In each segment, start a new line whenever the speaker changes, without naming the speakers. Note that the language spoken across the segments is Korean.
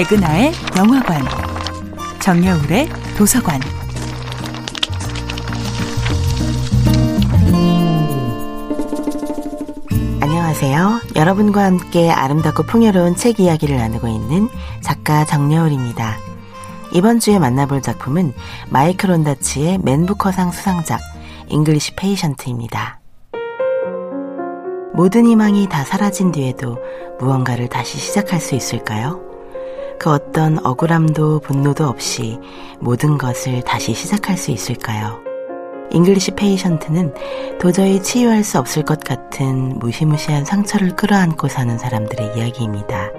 백은하의 영화관, 정여울의 도서관.
안녕하세요. 여러분과 함께 아름답고 풍요로운 책 이야기를 나누고 있는 작가 정여울입니다. 이번 주에 만나볼 작품은 마이클 온다치의 맨부커상 수상작 English Patient입니다. 모든 희망이 다 사라진 뒤에도 무언가를 다시 시작할 수 있을까요? 그 어떤 억울함도 분노도 없이 모든 것을 다시 시작할 수 있을까요? English Patient는 도저히 치유할 수 없을 것 같은 무시무시한 상처를 끌어안고 사는 사람들의 이야기입니다.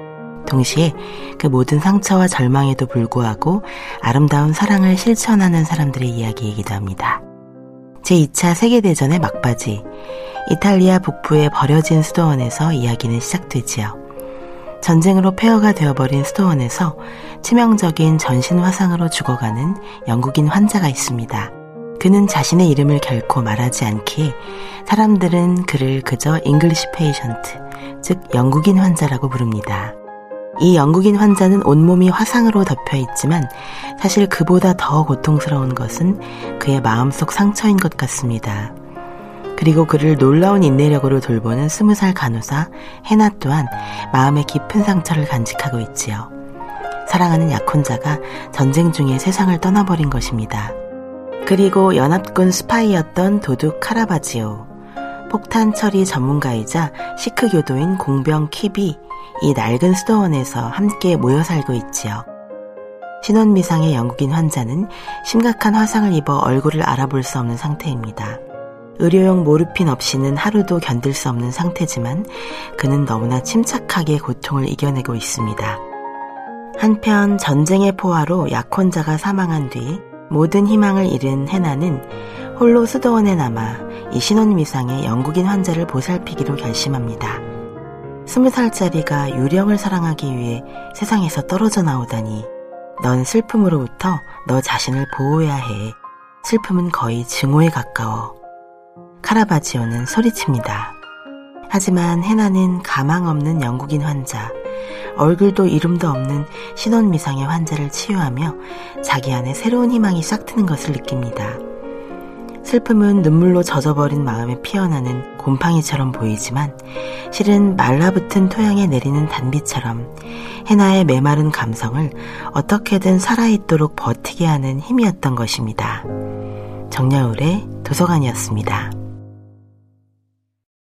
동시에 그 모든 상처와 절망에도 불구하고 아름다운 사랑을 실천하는 사람들의 이야기이기도 합니다. 제2차 세계대전의 막바지, 이탈리아 북부의 버려진 수도원에서 이야기는 시작되지요. 전쟁으로 폐허가 되어버린 수도원에서 치명적인 전신 화상으로 죽어가는 영국인 환자가 있습니다. 그는 자신의 이름을 결코 말하지 않기에 사람들은 그를 그저 English Patient, 즉 영국인 환자라고 부릅니다. 이 영국인 환자는 온몸이 화상으로 덮여 있지만 사실 그보다 더 고통스러운 것은 그의 마음속 상처인 것 같습니다. 그리고 그를 놀라운 인내력으로 돌보는 스무 살 간호사 해나 또한 마음의 깊은 상처를 간직하고 있지요. 사랑하는 약혼자가 전쟁 중에 세상을 떠나버린 것입니다. 그리고 연합군 스파이였던 도둑 카라바지오, 폭탄 처리 전문가이자 시크 교도인 공병 킵이 이 낡은 수도원에서 함께 모여 살고 있지요. 신혼미상의 영국인 환자는 심각한 화상을 입어 얼굴을 알아볼 수 없는 상태입니다. 의료용 모르핀 없이는 하루도 견딜 수 없는 상태지만 그는 너무나 침착하게 고통을 이겨내고 있습니다. 한편 전쟁의 포화로 약혼자가 사망한 뒤 모든 희망을 잃은 해나는 홀로 수도원에 남아 이 신혼미상의 영국인 환자를 보살피기로 결심합니다. 스무 살짜리가 유령을 사랑하기 위해 세상에서 떨어져 나오다니 넌 슬픔으로부터 너 자신을 보호해야 해. 슬픔은 거의 증오에 가까워. 카라바지오는 소리칩니다. 하지만 해나는 가망 없는 영국인 환자, 얼굴도 이름도 없는 신혼미상의 환자를 치유하며 자기 안에 새로운 희망이 싹 트는 것을 느낍니다. 슬픔은 눈물로 젖어버린 마음에 피어나는 곰팡이처럼 보이지만 실은 말라붙은 토양에 내리는 단비처럼 해나의 메마른 감성을 어떻게든 살아있도록 버티게 하는 힘이었던 것입니다. 정여울의 도서관이었습니다.